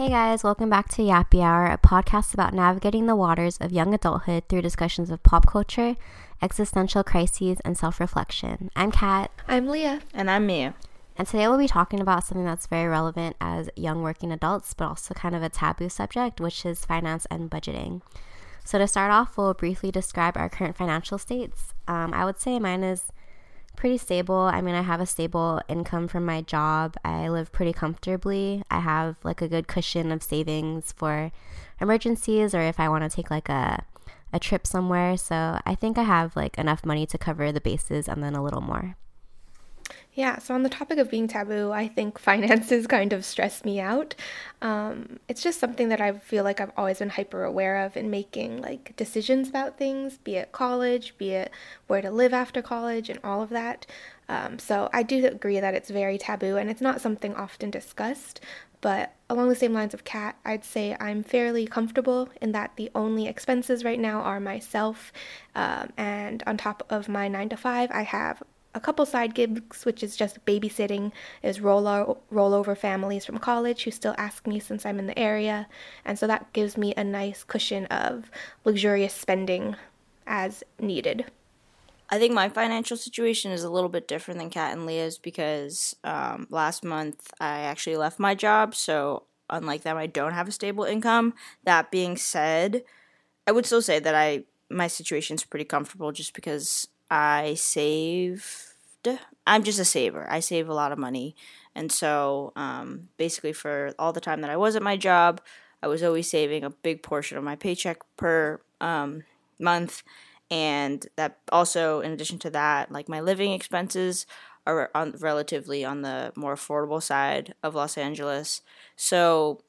Hey guys, welcome back to Yappie Hour, a podcast about navigating the waters of young adulthood through discussions of pop culture, existential crises, and self reflection. I'm Kat. I'm Leah. And I'm Mia. And today we'll be talking about something that's very relevant as young working adults, but also kind of a taboo subject, which is finance and budgeting. So, to start off, we'll briefly describe our current financial states. Um, I would say mine is pretty stable. I mean, I have a stable income from my job. I live pretty comfortably. I have like a good cushion of savings for emergencies or if I want to take like a a trip somewhere. So, I think I have like enough money to cover the bases and then a little more. Yeah, so on the topic of being taboo, I think finances kind of stress me out. Um, it's just something that I feel like I've always been hyper aware of in making like decisions about things, be it college, be it where to live after college, and all of that. Um, so I do agree that it's very taboo and it's not something often discussed. But along the same lines of Kat, I'd say I'm fairly comfortable in that the only expenses right now are myself. Um, and on top of my nine to five, I have a couple side gigs, which is just babysitting, is roll rollover families from college who still ask me since I'm in the area, and so that gives me a nice cushion of luxurious spending as needed. I think my financial situation is a little bit different than Kat and Leah's because um, last month I actually left my job, so unlike them, I don't have a stable income. That being said, I would still say that I my situation is pretty comfortable just because I saved. I'm just a saver. I save a lot of money. And so, um, basically, for all the time that I was at my job, I was always saving a big portion of my paycheck per um, month. And that also, in addition to that, like my living expenses are on, relatively on the more affordable side of Los Angeles. So,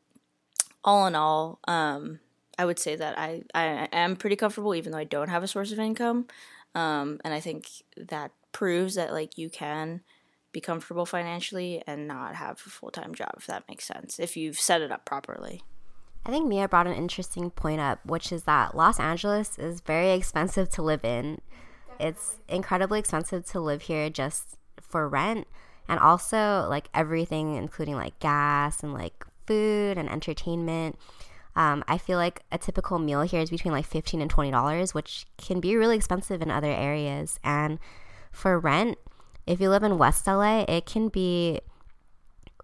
all in all, um, I would say that I, I am pretty comfortable, even though I don't have a source of income. Um, and I think that proves that like you can be comfortable financially and not have a full time job, if that makes sense, if you've set it up properly. I think Mia brought an interesting point up, which is that Los Angeles is very expensive to live in. It's incredibly expensive to live here just for rent and also like everything, including like gas and like food and entertainment. Um, I feel like a typical meal here is between like fifteen and twenty dollars, which can be really expensive in other areas. And for rent, if you live in West LA, it can be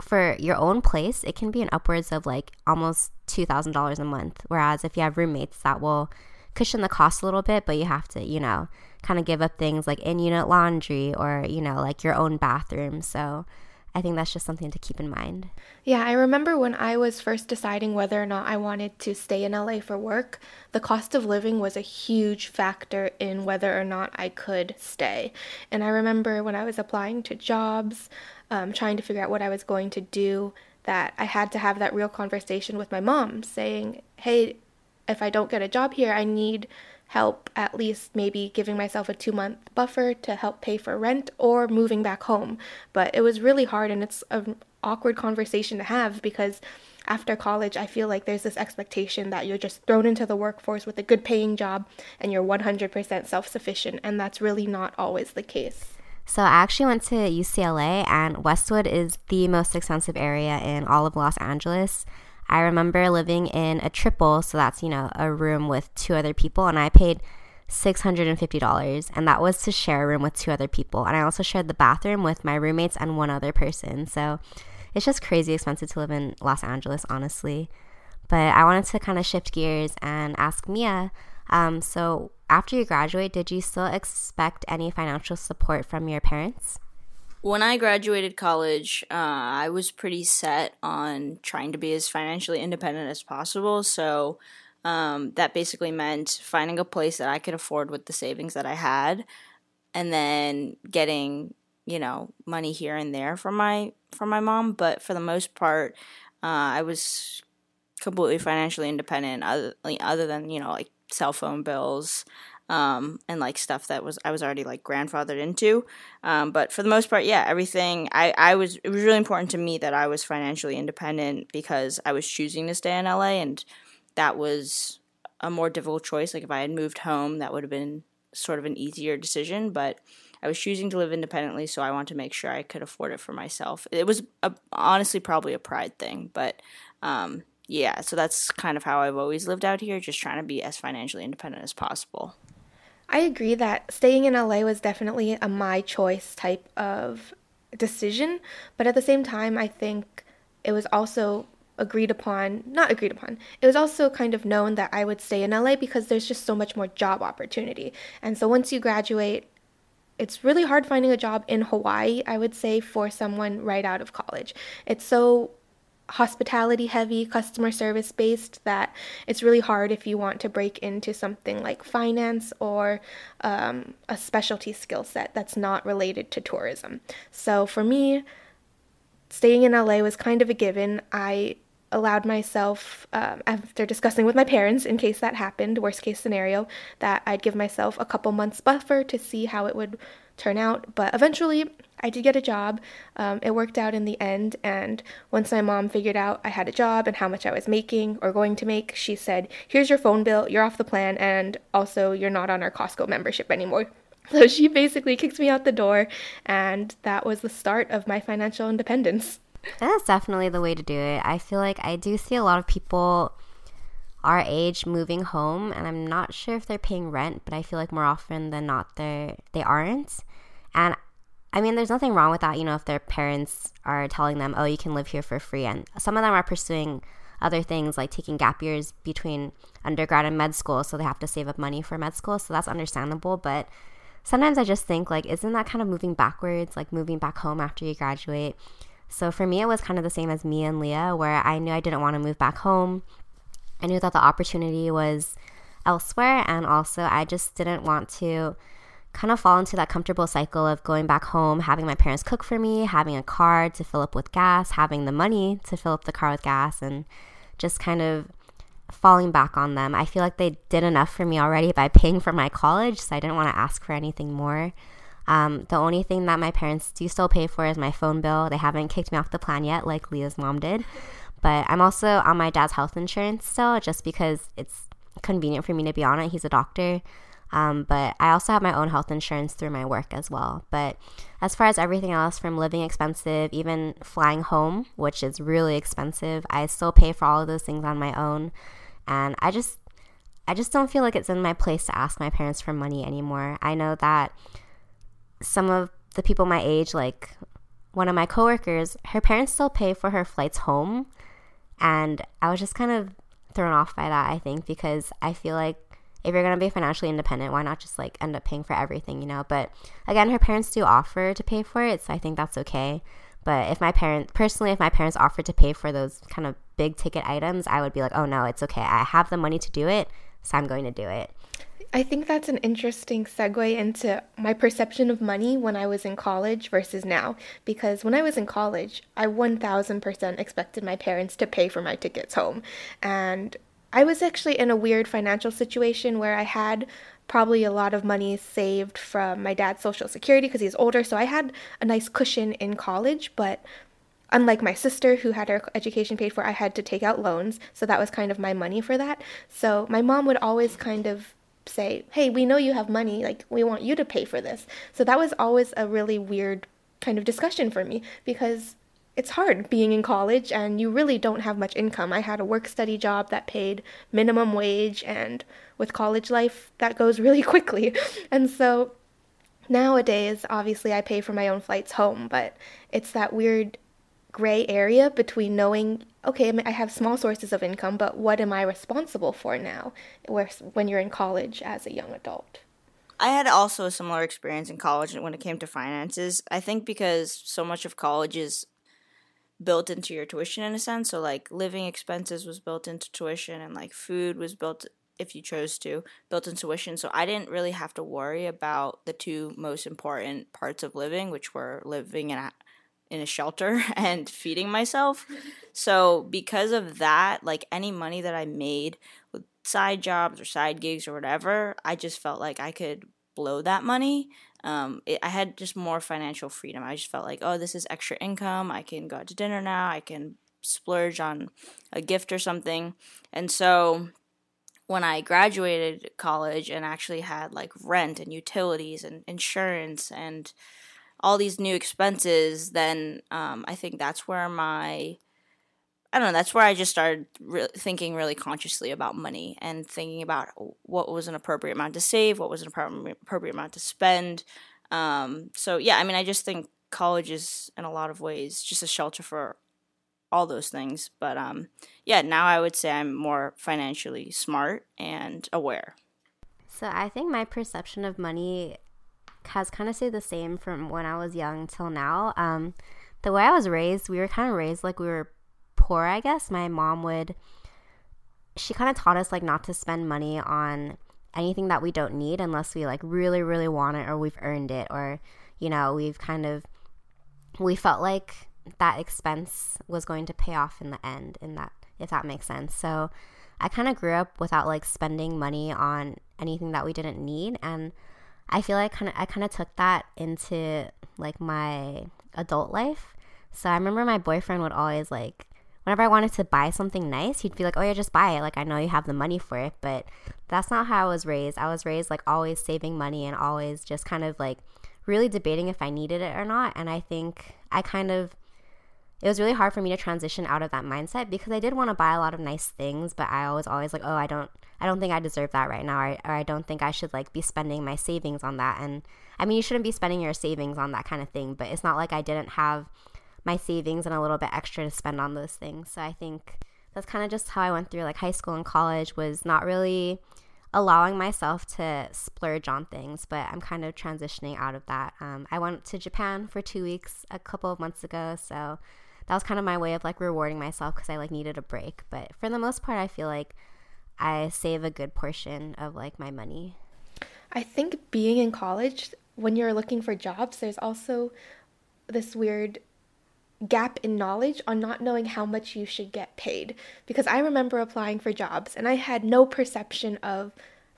for your own place, it can be an upwards of like almost two thousand dollars a month. Whereas if you have roommates, that will cushion the cost a little bit, but you have to, you know, kind of give up things like in unit laundry or, you know, like your own bathroom. So I think that's just something to keep in mind. Yeah, I remember when I was first deciding whether or not I wanted to stay in LA for work, the cost of living was a huge factor in whether or not I could stay. And I remember when I was applying to jobs, um, trying to figure out what I was going to do, that I had to have that real conversation with my mom saying, hey, if I don't get a job here, I need help at least maybe giving myself a two month buffer to help pay for rent or moving back home. But it was really hard and it's an awkward conversation to have because after college, I feel like there's this expectation that you're just thrown into the workforce with a good paying job and you're 100% self sufficient, and that's really not always the case. So, I actually went to UCLA, and Westwood is the most expensive area in all of Los Angeles. I remember living in a triple, so that's, you know, a room with two other people, and I paid $650 and that was to share a room with two other people. And i also shared the bathroom with my roommates and one other person. So it's just crazy expensive to live in los angeles honestly. But i wanted to kind of shift gears and ask mia um, so after you graduate did you still expect any financial support from your parents when I graduated college, uh, I was pretty set on trying to be as financially independent as possible. So um, that basically meant finding a place that I could afford with the savings that I had, and then getting you know money here and there from my from my mom. But for the most part, uh, I was completely financially independent. Other other than you know like cell phone bills. Um, and like stuff that was I was already like grandfathered into. Um, but for the most part, yeah, everything I, I was it was really important to me that I was financially independent because I was choosing to stay in LA and that was a more difficult choice. Like if I had moved home, that would have been sort of an easier decision. But I was choosing to live independently, so I wanted to make sure I could afford it for myself. It was a, honestly probably a pride thing, but um, yeah. So that's kind of how I've always lived out here, just trying to be as financially independent as possible. I agree that staying in LA was definitely a my choice type of decision, but at the same time, I think it was also agreed upon, not agreed upon, it was also kind of known that I would stay in LA because there's just so much more job opportunity. And so once you graduate, it's really hard finding a job in Hawaii, I would say, for someone right out of college. It's so hospitality heavy, customer service based that it's really hard if you want to break into something like finance or um, a specialty skill set that's not related to tourism. So for me, staying in LA was kind of a given. I allowed myself, um, after discussing with my parents, in case that happened, worst case scenario, that I'd give myself a couple months buffer to see how it would turn out. But eventually, I did get a job. Um, it worked out in the end. And once my mom figured out I had a job and how much I was making or going to make, she said, Here's your phone bill, you're off the plan, and also you're not on our Costco membership anymore. So she basically kicked me out the door, and that was the start of my financial independence. That's definitely the way to do it. I feel like I do see a lot of people our age moving home and I'm not sure if they're paying rent, but I feel like more often than not they they aren't. And I mean there's nothing wrong with that, you know, if their parents are telling them, "Oh, you can live here for free." And some of them are pursuing other things like taking gap years between undergrad and med school, so they have to save up money for med school, so that's understandable, but sometimes I just think like isn't that kind of moving backwards, like moving back home after you graduate? So for me, it was kind of the same as me and Leah, where I knew I didn't want to move back home. I knew that the opportunity was elsewhere, and also I just didn't want to kind of fall into that comfortable cycle of going back home, having my parents cook for me, having a car to fill up with gas, having the money to fill up the car with gas, and just kind of falling back on them. I feel like they did enough for me already by paying for my college, so I didn't want to ask for anything more. Um, the only thing that my parents do still pay for is my phone bill. They haven't kicked me off the plan yet, like Leah's mom did. But I'm also on my dad's health insurance still, just because it's convenient for me to be on it. He's a doctor. Um, but I also have my own health insurance through my work as well. But as far as everything else, from living expensive, even flying home, which is really expensive, I still pay for all of those things on my own. And I just, I just don't feel like it's in my place to ask my parents for money anymore. I know that some of the people my age, like one of my coworkers, her parents still pay for her flights home. And I was just kind of thrown off by that, I think, because I feel like if you're going to be financially independent, why not just like end up paying for everything, you know? But again, her parents do offer to pay for it, so I think that's okay. But if my parents, personally, if my parents offered to pay for those kind of big ticket items, I would be like, oh no, it's okay. I have the money to do it, so I'm going to do it. I think that's an interesting segue into my perception of money when I was in college versus now. Because when I was in college, I 1000% expected my parents to pay for my tickets home. And I was actually in a weird financial situation where I had probably a lot of money saved from my dad's social security because he's older. So I had a nice cushion in college, but unlike my sister who had her education paid for, I had to take out loans. So that was kind of my money for that. So my mom would always kind of say, hey, we know you have money, like, we want you to pay for this. So that was always a really weird kind of discussion for me because it's hard being in college and you really don't have much income. I had a work study job that paid minimum wage and with college life that goes really quickly. And so nowadays obviously I pay for my own flights home, but it's that weird gray area between knowing okay, I have small sources of income, but what am I responsible for now when you're in college as a young adult? I had also a similar experience in college when it came to finances. I think because so much of college is built into your tuition in a sense. So like living expenses was built into tuition and like food was built if you chose to built into tuition. So I didn't really have to worry about the two most important parts of living, which were living in a in a shelter and feeding myself. So because of that, like any money that I made with side jobs or side gigs or whatever, I just felt like I could blow that money um, it, I had just more financial freedom. I just felt like, oh, this is extra income. I can go out to dinner now. I can splurge on a gift or something. And so when I graduated college and actually had like rent and utilities and insurance and all these new expenses, then um, I think that's where my I don't know. That's where I just started re- thinking really consciously about money and thinking about what was an appropriate amount to save, what was an appropriate amount to spend. Um, so yeah, I mean, I just think college is in a lot of ways just a shelter for all those things. But um, yeah, now I would say I'm more financially smart and aware. So I think my perception of money has kind of stayed the same from when I was young till now. Um, the way I was raised, we were kind of raised like we were poor, I guess, my mom would she kind of taught us like not to spend money on anything that we don't need unless we like really really want it or we've earned it or you know, we've kind of we felt like that expense was going to pay off in the end in that if that makes sense. So I kind of grew up without like spending money on anything that we didn't need and I feel like kind of I kind of took that into like my adult life. So I remember my boyfriend would always like whenever I wanted to buy something nice, he'd be like, "Oh yeah, just buy it." Like I know you have the money for it, but that's not how I was raised. I was raised like always saving money and always just kind of like really debating if I needed it or not. And I think I kind of it was really hard for me to transition out of that mindset because I did want to buy a lot of nice things, but I was always like, "Oh, I don't I don't think I deserve that right now, or, or I don't think I should like be spending my savings on that." And I mean, you shouldn't be spending your savings on that kind of thing, but it's not like I didn't have my savings and a little bit extra to spend on those things. So I think that's kind of just how I went through like high school and college was not really allowing myself to splurge on things, but I'm kind of transitioning out of that. Um, I went to Japan for two weeks a couple of months ago, so that was kind of my way of like rewarding myself because I like needed a break. But for the most part, I feel like I save a good portion of like my money. I think being in college, when you're looking for jobs, there's also this weird gap in knowledge on not knowing how much you should get paid because I remember applying for jobs and I had no perception of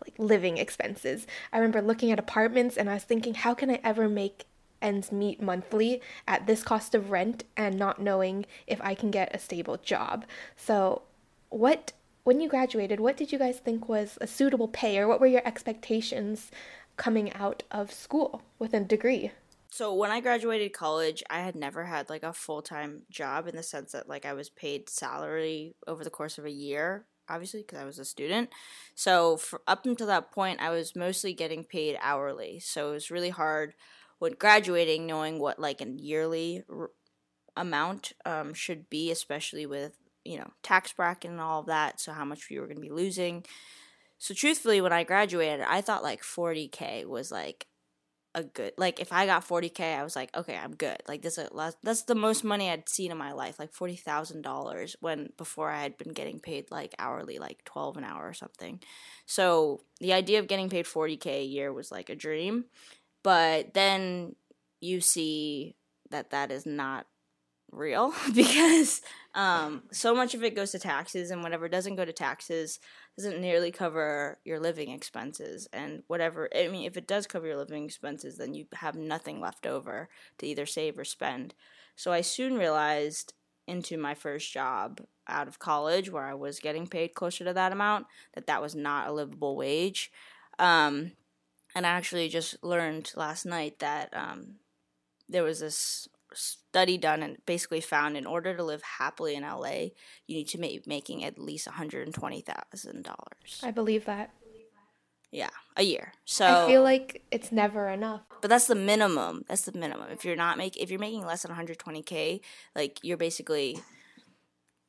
like living expenses. I remember looking at apartments and I was thinking how can I ever make ends meet monthly at this cost of rent and not knowing if I can get a stable job. So, what when you graduated, what did you guys think was a suitable pay or what were your expectations coming out of school with a degree? So when I graduated college, I had never had like a full time job in the sense that like I was paid salary over the course of a year, obviously because I was a student. So up until that point, I was mostly getting paid hourly. So it was really hard when graduating knowing what like a yearly r- amount um, should be, especially with you know tax bracket and all of that. So how much you were going to be losing. So truthfully, when I graduated, I thought like 40k was like a good like if I got 40k I was like okay I'm good. Like this is that's the most money I'd seen in my life like $40,000 when before I had been getting paid like hourly like 12 an hour or something. So the idea of getting paid 40k a year was like a dream but then you see that that is not real because um, so much of it goes to taxes and whatever doesn't go to taxes doesn't nearly cover your living expenses. And whatever i mean if it does cover your living expenses then you have nothing left over to either save or spend. So i soon realized into my first job out of college where i was getting paid closer to that amount that that was not a livable wage. Um, and i actually just learned last night that um, there was this study done and basically found in order to live happily in LA, you need to be making at least $120,000. I believe that. Yeah, a year. So I feel like it's never enough. But that's the minimum. That's the minimum. If you're not make if you're making less than 120k, like you're basically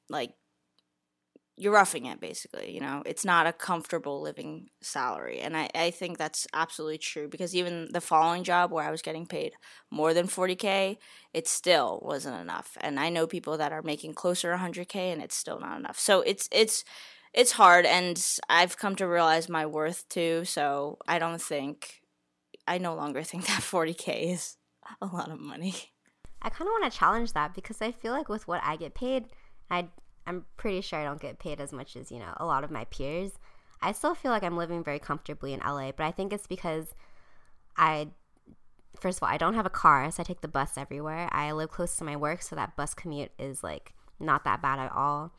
like you're roughing it basically you know? It's not a comfortable living salary and I, I think that's absolutely true because even the following job where i was getting paid more than 40k it still wasn't enough and i know people that are making closer 100k and it's still not enough. So it's it's it's hard and i've come to realize my worth too so i don't think i no longer think that 40k is a lot of money. I kind of want to challenge that because i feel like with what i get paid i I'm pretty sure I don't get paid as much as, you know, a lot of my peers. I still feel like I'm living very comfortably in LA, but I think it's because I first of all, I don't have a car, so I take the bus everywhere. I live close to my work, so that bus commute is like not that bad at all.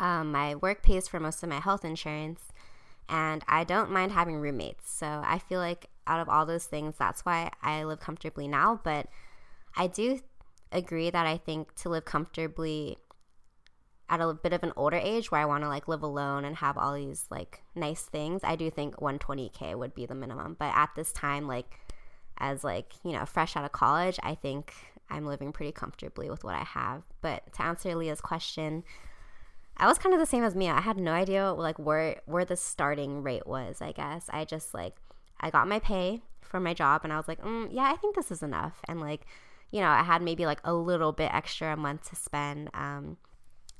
Um, my work pays for most of my health insurance, and I don't mind having roommates. So I feel like out of all those things, that's why I live comfortably now. But I do agree that I think to live comfortably at a bit of an older age where I want to like live alone and have all these like nice things, I do think 120k would be the minimum. But at this time, like as like you know fresh out of college, I think I'm living pretty comfortably with what I have. But to answer Leah's question, I was kind of the same as Mia. I had no idea like where where the starting rate was. I guess I just like I got my pay for my job and I was like, mm, yeah, I think this is enough. And like you know, I had maybe like a little bit extra a month to spend. Um,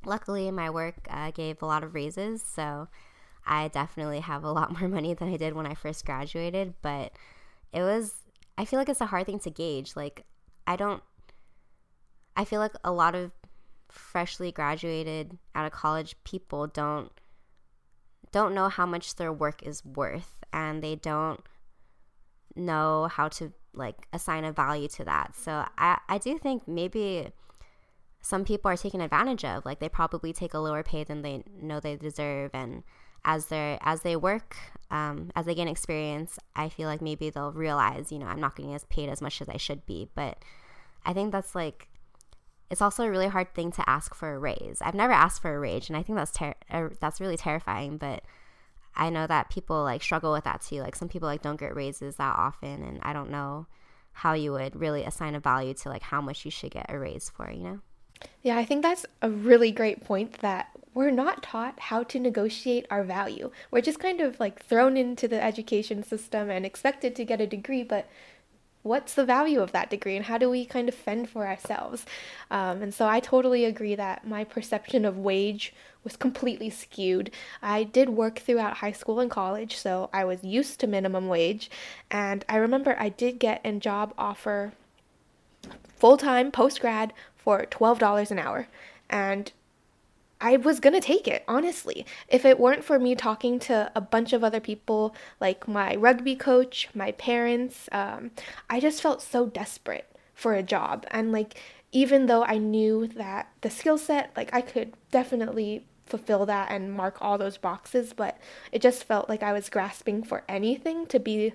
luckily my work uh, gave a lot of raises so i definitely have a lot more money than i did when i first graduated but it was i feel like it's a hard thing to gauge like i don't i feel like a lot of freshly graduated out of college people don't don't know how much their work is worth and they don't know how to like assign a value to that. So i i do think maybe some people are taken advantage of. Like they probably take a lower pay than they know they deserve, and as they as they work, um, as they gain experience, I feel like maybe they'll realize, you know, I'm not getting as paid as much as I should be. But I think that's like it's also a really hard thing to ask for a raise. I've never asked for a raise, and I think that's ter- uh, that's really terrifying. But I know that people like struggle with that too. Like some people like don't get raises that often, and I don't know how you would really assign a value to like how much you should get a raise for. You know. Yeah, I think that's a really great point that we're not taught how to negotiate our value. We're just kind of like thrown into the education system and expected to get a degree, but what's the value of that degree and how do we kind of fend for ourselves? Um, and so I totally agree that my perception of wage was completely skewed. I did work throughout high school and college, so I was used to minimum wage. And I remember I did get a job offer full time post grad for $12 an hour. And I was gonna take it, honestly. If it weren't for me talking to a bunch of other people, like my rugby coach, my parents, um, I just felt so desperate for a job. And like, even though I knew that the skill set, like, I could definitely fulfill that and mark all those boxes, but it just felt like I was grasping for anything to be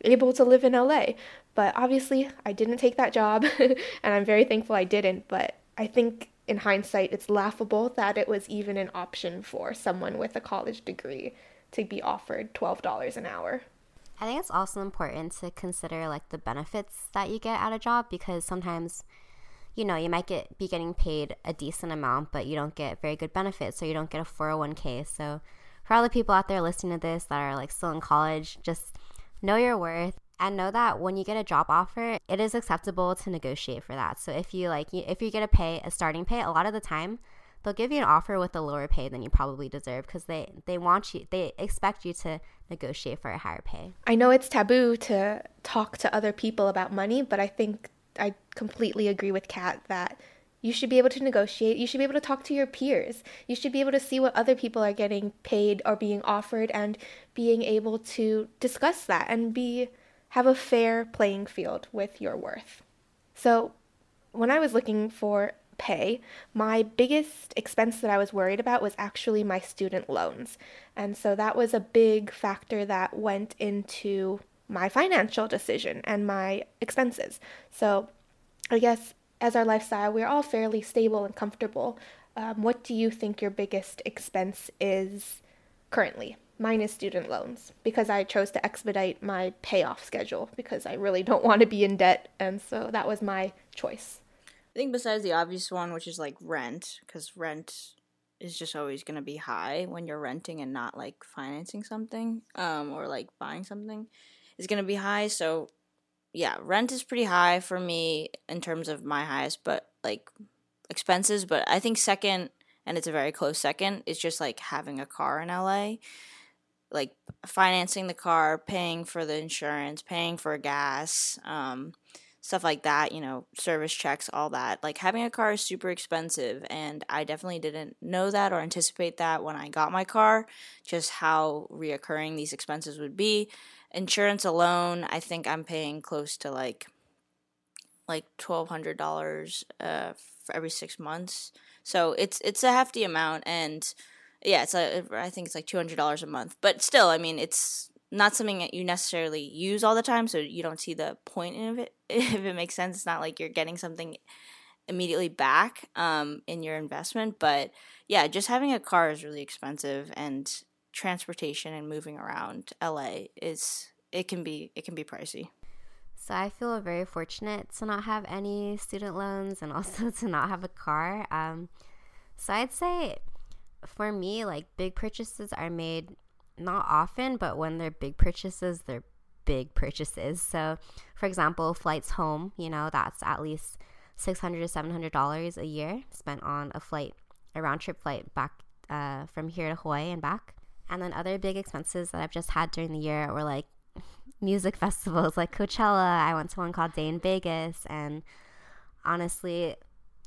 able to live in LA. But obviously, I didn't take that job, and I'm very thankful I didn't. But I think in hindsight, it's laughable that it was even an option for someone with a college degree to be offered $12 an hour. I think it's also important to consider like the benefits that you get at a job because sometimes you know, you might get be getting paid a decent amount, but you don't get very good benefits, so you don't get a 401k. So, for all the people out there listening to this that are like still in college, just know your worth and know that when you get a job offer, it is acceptable to negotiate for that. So if you like, if you get a pay, a starting pay, a lot of the time they'll give you an offer with a lower pay than you probably deserve because they they want you, they expect you to negotiate for a higher pay. I know it's taboo to talk to other people about money, but I think I completely agree with Kat that you should be able to negotiate. You should be able to talk to your peers. You should be able to see what other people are getting paid or being offered and being able to discuss that and be have a fair playing field with your worth. So, when I was looking for pay, my biggest expense that I was worried about was actually my student loans. And so that was a big factor that went into my financial decision and my expenses. So I guess as our lifestyle, we're all fairly stable and comfortable. Um, what do you think your biggest expense is currently? Mine is student loans because I chose to expedite my payoff schedule because I really don't want to be in debt. And so that was my choice. I think besides the obvious one, which is like rent, because rent is just always going to be high when you're renting and not like financing something um, or like buying something is going to be high. So yeah, rent is pretty high for me in terms of my highest, but like expenses. But I think second, and it's a very close second, is just like having a car in LA. Like financing the car, paying for the insurance, paying for gas, um, stuff like that, you know, service checks, all that. Like having a car is super expensive and I definitely didn't know that or anticipate that when I got my car, just how reoccurring these expenses would be. Insurance alone, I think I'm paying close to like like twelve hundred dollars uh, every six months. So it's it's a hefty amount, and yeah, it's a, I think it's like two hundred dollars a month. But still, I mean, it's not something that you necessarily use all the time, so you don't see the point of it. If it makes sense, it's not like you're getting something immediately back um, in your investment. But yeah, just having a car is really expensive, and transportation and moving around LA is it can be it can be pricey. So I feel very fortunate to not have any student loans and also to not have a car. Um, so I'd say for me, like big purchases are made not often, but when they're big purchases, they're big purchases. So, for example, flights home, you know, that's at least six hundred to seven hundred dollars a year spent on a flight, a round trip flight back uh, from here to Hawaii and back. And then other big expenses that I've just had during the year were like music festivals like Coachella. I went to one called Day N Vegas. And honestly,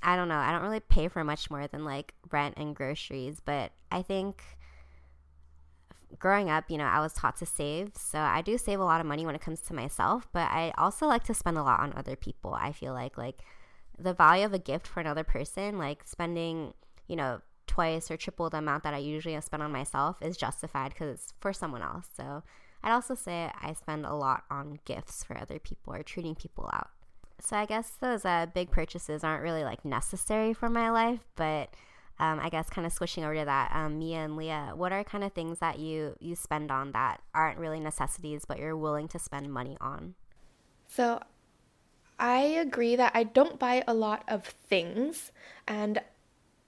I don't know. I don't really pay for much more than like rent and groceries. But I think growing up, you know, I was taught to save. So I do save a lot of money when it comes to myself. But I also like to spend a lot on other people. I feel like, like, the value of a gift for another person, like spending, you know, twice or triple the amount that I usually spend on myself is justified because it's for someone else. So I'd also say I spend a lot on gifts for other people or treating people out. So I guess those uh, big purchases aren't really like necessary for my life, but um, I guess kind of switching over to that, um, Mia and Leah, what are kind of things that you you spend on that aren't really necessities, but you're willing to spend money on? So I agree that I don't buy a lot of things, and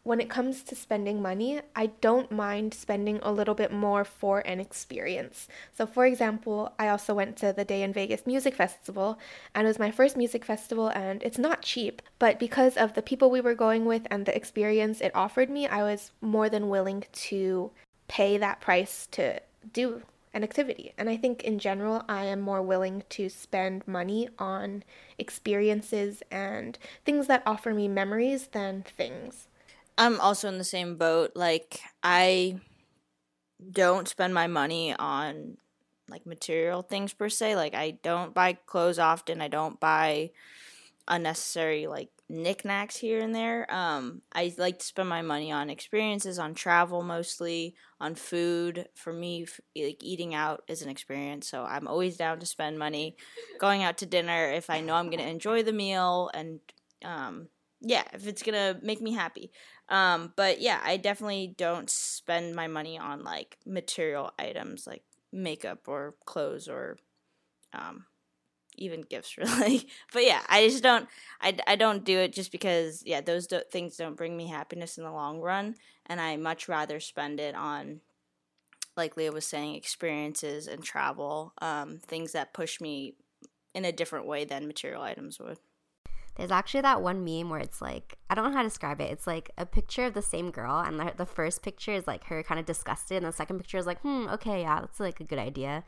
when it comes to spending money, I don't mind spending a little bit more for an experience. So, for example, I also went to the Day N Vegas Music Festival, and it was my first music festival, and it's not cheap, but because of the people we were going with and the experience it offered me, I was more than willing to pay that price to do an activity. And I think in general, I am more willing to spend money on experiences and things that offer me memories than things. I'm also in the same boat. Like I don't spend my money on like material things per se. Like I don't buy clothes often. I don't buy unnecessary like knickknacks here and there. Um, I like to spend my money on experiences, on travel mostly, on food. For me, like eating out is an experience, so I'm always down to spend money going out to dinner if I know I'm gonna enjoy the meal and um, yeah, if it's gonna make me happy. Um, but yeah, I definitely don't spend my money on like material items like makeup or clothes or um, even gifts really. but yeah, I just don't I, I don't do it just because yeah, those do- things don't bring me happiness in the long run and I much rather spend it on like Leah was saying experiences and travel, um, things that push me in a different way than material items would. There's actually that one meme where it's like, I don't know how to describe it. It's like a picture of the same girl, and the, the first picture is like her kind of disgusted, and the second picture is like, hmm, okay, yeah, that's like a good idea.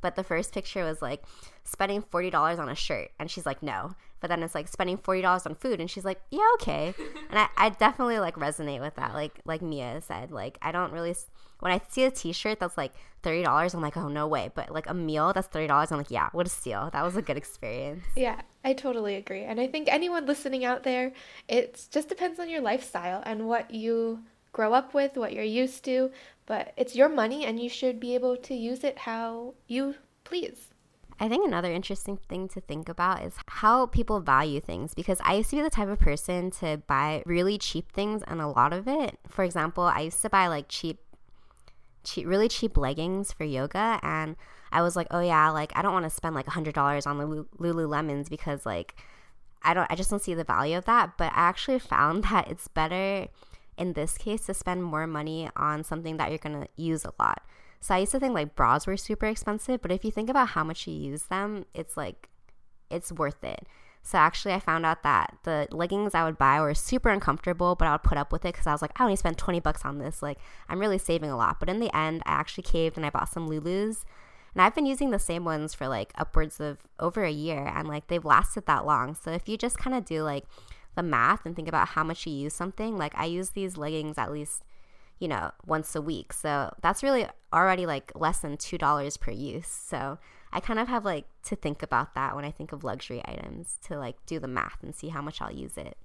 But the first picture was like spending $40 on a shirt, and she's like, no. But then it's like spending $40 on food, and she's like, yeah, okay. And I, I definitely like resonate with that. Like, like Mia said, like, I don't really, when I see a t shirt that's like $30, I'm like, oh, no way. But like a meal that's $30, I'm like, yeah, what a steal. That was a good experience. Yeah, I totally agree. And I think anyone listening out there, it just depends on your lifestyle and what you grow up with, what you're used to. But it's your money and you should be able to use it how you please. I think another interesting thing to think about is how people value things because I used to be the type of person to buy really cheap things and a lot of it. For example, I used to buy like cheap cheap really cheap leggings for yoga and I was like, "Oh yeah, like I don't want to spend like $100 on Lululemons because like I don't I just don't see the value of that, but I actually found that it's better in this case to spend more money on something that you're going to use a lot. So I used to think like bras were super expensive, but if you think about how much you use them, it's like it's worth it. So actually, I found out that the leggings I would buy were super uncomfortable, but I would put up with it because I was like, I only spent 20 bucks on this. Like, I'm really saving a lot. But in the end, I actually caved and I bought some Lulus. And I've been using the same ones for like upwards of over a year and like they've lasted that long. So if you just kind of do like the math and think about how much you use something, like I use these leggings at least you know, once a week. So that's really already like less than $2 per use. So I kind of have like to think about that when I think of luxury items to like do the math and see how much I'll use it.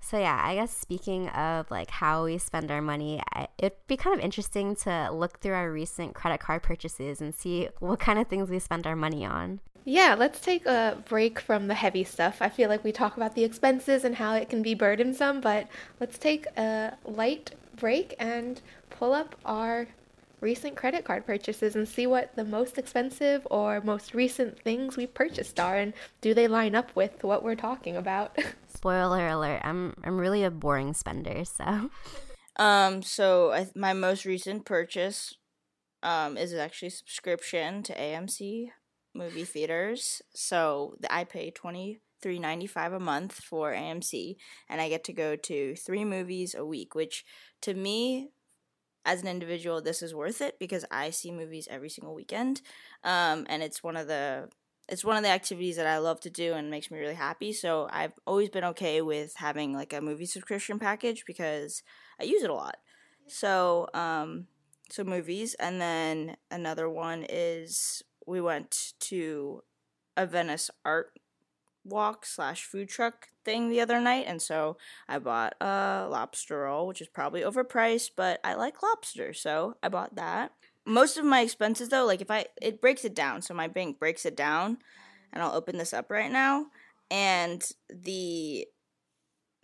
So yeah, I guess speaking of like how we spend our money, it'd be kind of interesting to look through our recent credit card purchases and see what kind of things we spend our money on. Yeah, let's take a break from the heavy stuff. I feel like we talk about the expenses and how it can be burdensome, but let's take a light break and pull up our recent credit card purchases and see what the most expensive or most recent things we purchased are and do they line up with what we're talking about. Spoiler alert, I'm I'm really a boring spender, so um so I, my most recent purchase um is actually subscription to AMC movie theaters. So I pay 20 395 a month for AMC and I get to go to 3 movies a week, which to me as an individual this is worth it because I see movies every single weekend. Um, and it's one of the it's one of the activities that I love to do and makes me really happy. So I've always been okay with having like a movie subscription package because I use it a lot. So um so movies and then another one is we went to a Venice art walk slash food truck thing the other night, and so I bought a lobster roll, which is probably overpriced, but I like lobster, so I bought that. Most of my expenses, though, like if I it breaks it down, so my bank breaks it down, and I'll open this up right now, and the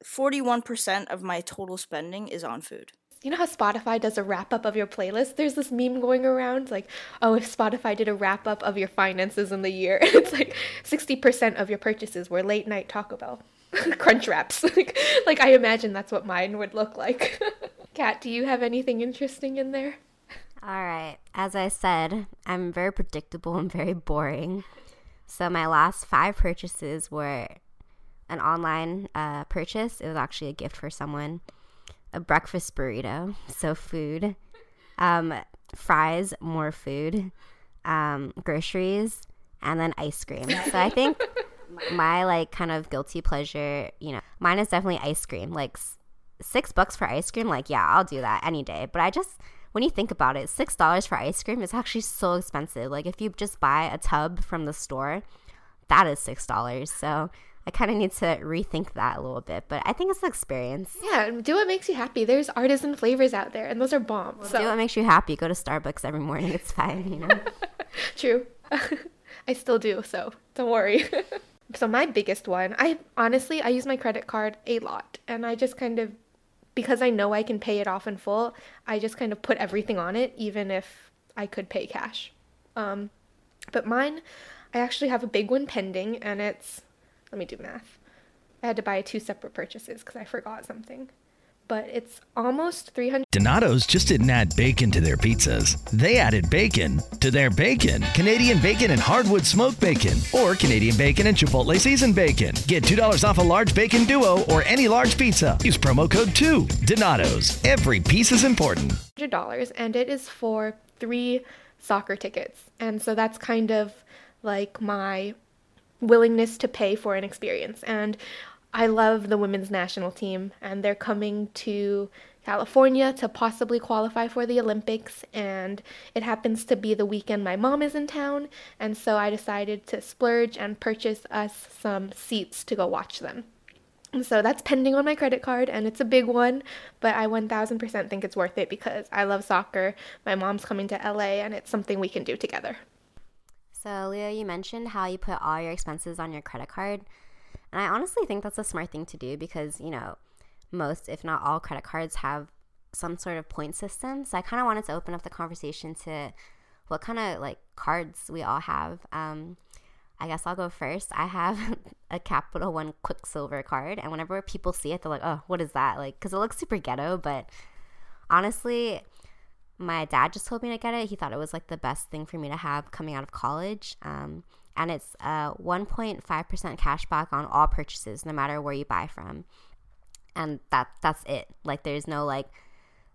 41% of my total spending is on food you know how Spotify does a wrap up of your playlist? There's this meme going around like, oh, if Spotify did a wrap up of your finances in the year, it's like 60% of your purchases were late night Taco Bell crunch wraps. like, like I imagine that's what mine would look like. Kat, do you have anything interesting in there? All right. As I said, I'm very predictable and very boring. So my last five purchases were an online uh, purchase. It was actually a gift for someone a breakfast burrito, so food, um, fries, more food, um, groceries, and then ice cream. So I think my like kind of guilty pleasure, you know, mine is definitely ice cream. Like six bucks for ice cream, like yeah, I'll do that any day. But I just when you think about it, six dollars for ice cream is actually so expensive. Like if you just buy a tub from the store, that is six dollars. So I kind of need to rethink that a little bit, but I think it's an experience. Yeah, do what makes you happy. There's artisan flavors out there, and those are bomb. Well, so. Do what makes you happy. Go to Starbucks every morning. It's fine, you know. True. I still do, so don't worry. so my biggest one, I honestly I use my credit card a lot, and I just kind of because I know I can pay it off in full, I just kind of put everything on it, even if I could pay cash. Um, but mine, I actually have a big one pending, and it's let me do math. I had to buy two separate purchases because I forgot something. But it's almost 300. Donato's just didn't add bacon to their pizzas. They added bacon to their bacon. Canadian bacon and hardwood smoked bacon, or Canadian bacon and Chipotle seasoned bacon. Get $2 off a large bacon duo or any large pizza. Use promo code 2. Donato's. Every piece is important. $100, and it is for three soccer tickets. And so that's kind of like my willingness to pay for an experience. And I love the women's national team, and they're coming to California to possibly qualify for the Olympics. And it happens to be the weekend my mom is in town, and so I decided to splurge and purchase us some seats to go watch them. So that's pending on my credit card, and it's a big one, but I 1000% think it's worth it because I love soccer. My mom's coming to LA, and it's something we can do together. So, Leah, you mentioned how you put all your expenses on your credit card. And I honestly think that's a smart thing to do because, you know, most, if not all, credit cards have some sort of point system. So I kind of wanted to open up the conversation to what kind of like cards we all have. Um, I guess I'll go first. I have a Capital One Quicksilver card, and whenever people see it, they're like, "Oh, what is that?" Like, because it looks super ghetto. But honestly, my dad just told me to get it. He thought it was like the best thing for me to have coming out of college. Um, and it's uh, 1.5% cash back on all purchases, no matter where you buy from. And that that's it. Like, there's no like,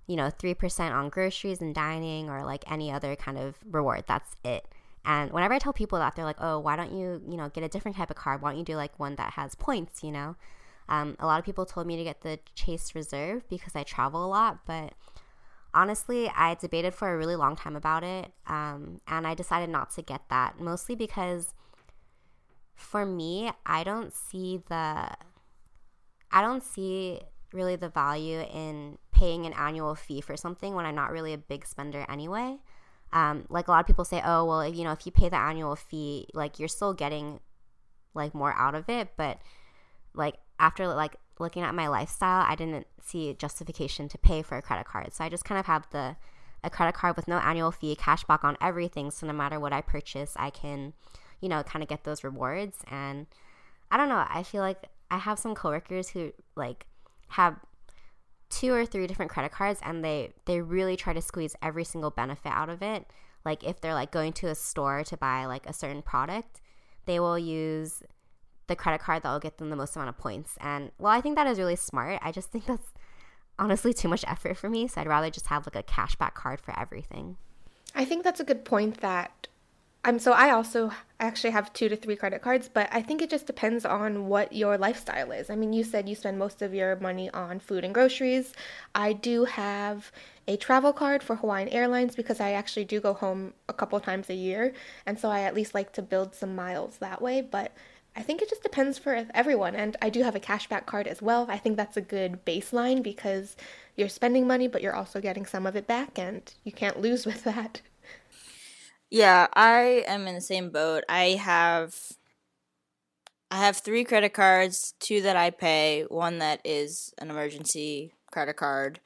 you know, 3% on groceries and dining or like any other kind of reward. That's it. And whenever I tell people that, they're like, oh, why don't you, you know, get a different type of card? Why don't you do like one that has points, you know? Um, a lot of people told me to get the Chase Reserve because I travel a lot, but honestly, I debated for a really long time about it, um, and I decided not to get that, mostly because for me, I don't see the, I don't see really the value in paying an annual fee for something when I'm not really a big spender anyway. Um, like a lot of people say, oh, well, you know, if you pay the annual fee, like you're still getting like more out of it. But like after like looking at my lifestyle, I didn't see justification to pay for a credit card. So I just kind of have the a credit card with no annual fee, cash back on everything. So no matter what I purchase, I can, you know, kind of get those rewards. And I don't know, I feel like I have some coworkers who like have two or three different credit cards and they they really try to squeeze every single benefit out of it like if they're like going to a store to buy like a certain product they will use the credit card that will get them the most amount of points and well i think that is really smart i just think that's honestly too much effort for me so i'd rather just have like a cashback card for everything i think that's a good point that I'm so I also actually have two to three credit cards, but I think it just depends on what your lifestyle is. I mean, you said you spend most of your money on food and groceries. I do have a travel card for Hawaiian Airlines because I actually do go home a couple times a year, and so I at least like to build some miles that way, but I think it just depends for everyone. And I do have a cashback card as well. I think that's a good baseline because you're spending money, but you're also getting some of it back, and you can't lose with that. Yeah, I am in the same boat. I have I have three credit cards, two that I pay, one that is an emergency credit card.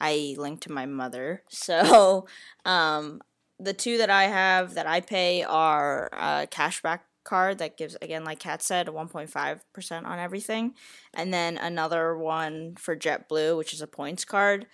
I link to my mother. So, um, the two that I have that I pay are a cashback card that gives again like Kat said 1.5% on everything and then another one for JetBlue which is a points card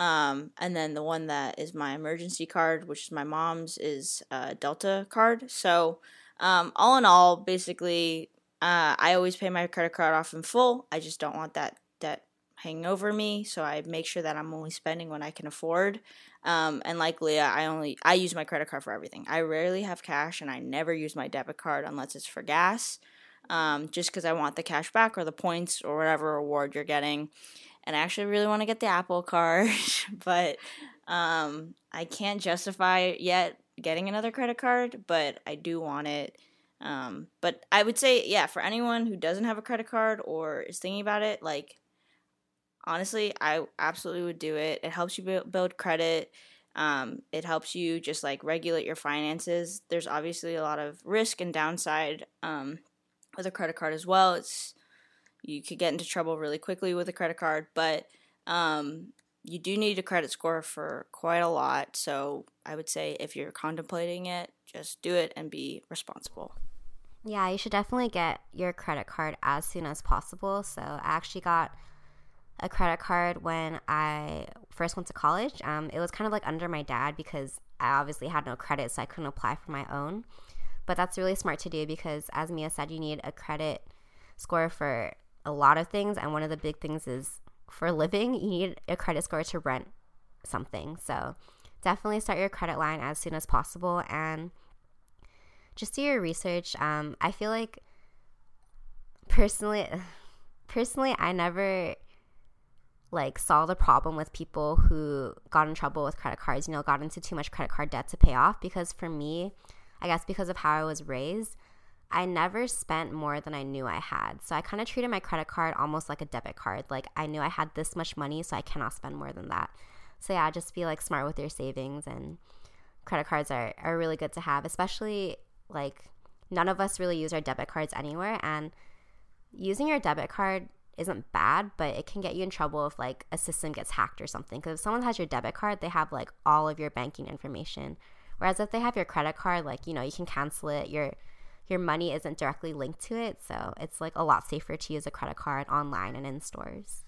um, and then the one that is my emergency card, which is my mom's, is a Delta card. So, um, all in all, basically, uh, I always pay my credit card off in full. I just don't want that debt hanging over me, so I make sure that I'm only spending when I can afford. Um, and like Leah, I only I use my credit card for everything. I rarely have cash, and I never use my debit card unless it's for gas. Um, just because I want the cash back or the points or whatever reward you're getting and I actually really want to get the Apple card, but um, I can't justify yet getting another credit card, but I do want it. Um, but I would say, yeah, for anyone who doesn't have a credit card or is thinking about it, like, honestly, I absolutely would do it. It helps you build credit. Um, it helps you just like regulate your finances. There's obviously a lot of risk and downside um, with a credit card as well. It's you could get into trouble really quickly with a credit card, but um, you do need a credit score for quite a lot. So I would say if you're contemplating it, just do it and be responsible. Yeah, you should definitely get your credit card as soon as possible. So I actually got a credit card when I first went to college. Um, it was kind of like under my dad because I obviously had no credit, so I couldn't apply for my own. But that's really smart to do because, as Mia said, you need a credit score for a lot of things, and one of the big things is for living, you need a credit score to rent something. So definitely start your credit line as soon as possible and just do your research. Um, I feel like personally, personally, I never like saw the problem with people who got in trouble with credit cards, you know, got into too much credit card debt to pay off because for me, I guess because of how I was raised, I never spent more than I knew I had. So I kind of treated my credit card almost like a debit card. Like I knew I had this much money, so I cannot spend more than that. So yeah, just be like smart with your savings and credit cards are, are really good to have, especially like none of us really use our debit cards anywhere and using your debit card isn't bad, but it can get you in trouble if like a system gets hacked or something. Because if someone has your debit card, they have like all of your banking information. Whereas if they have your credit card, like you know, you can cancel it. Your your money isn't directly linked to it, so it's like a lot safer to use a credit card online and in stores.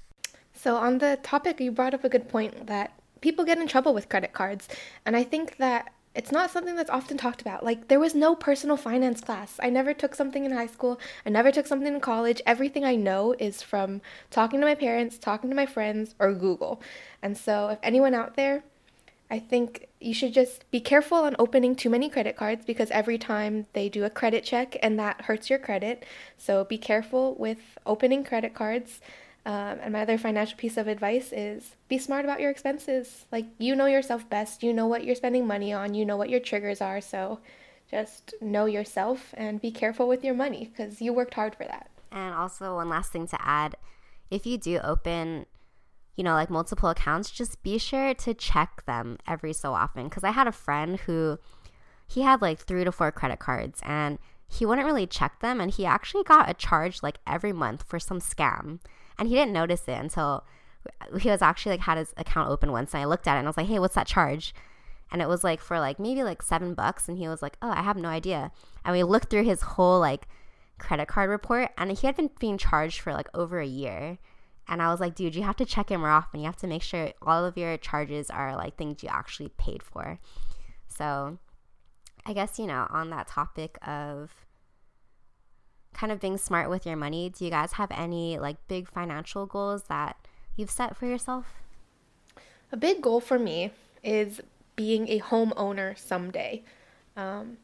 So on the topic, you brought up a good point that people get in trouble with credit cards, and I think that it's not something that's often talked about. Like, there was no personal finance class. I never took something in high school. I never took something in college. Everything I know is from talking to my parents, talking to my friends, or Google. And so, if anyone out there, I think you should just be careful on opening too many credit cards because every time they do a credit check and that hurts your credit. So, be careful with opening credit cards. Um, and my other financial piece of advice is be smart about your expenses. Like, you know yourself best. You know what you're spending money on. You know what your triggers are. So, just know yourself and be careful with your money because you worked hard for that. And also, one last thing to add if you do open, you know, like multiple accounts, just be sure to check them every so often. Because I had a friend who he had like three to four credit cards and he wouldn't really check them. And he actually got a charge like every month for some scam and he didn't notice it until he was actually like had his account open once and I looked at it and I was like, "Hey, what's that charge?" And it was like for like maybe like 7 bucks and he was like, "Oh, I have no idea." And we looked through his whole like credit card report and he had been being charged for like over a year. And I was like, "Dude, you have to check it more often. You have to make sure all of your charges are like things you actually paid for." So, I guess, you know, on that topic of kind of being smart with your money, do you guys have any like big financial goals that you've set for yourself? A big goal for me is being a homeowner someday. Um,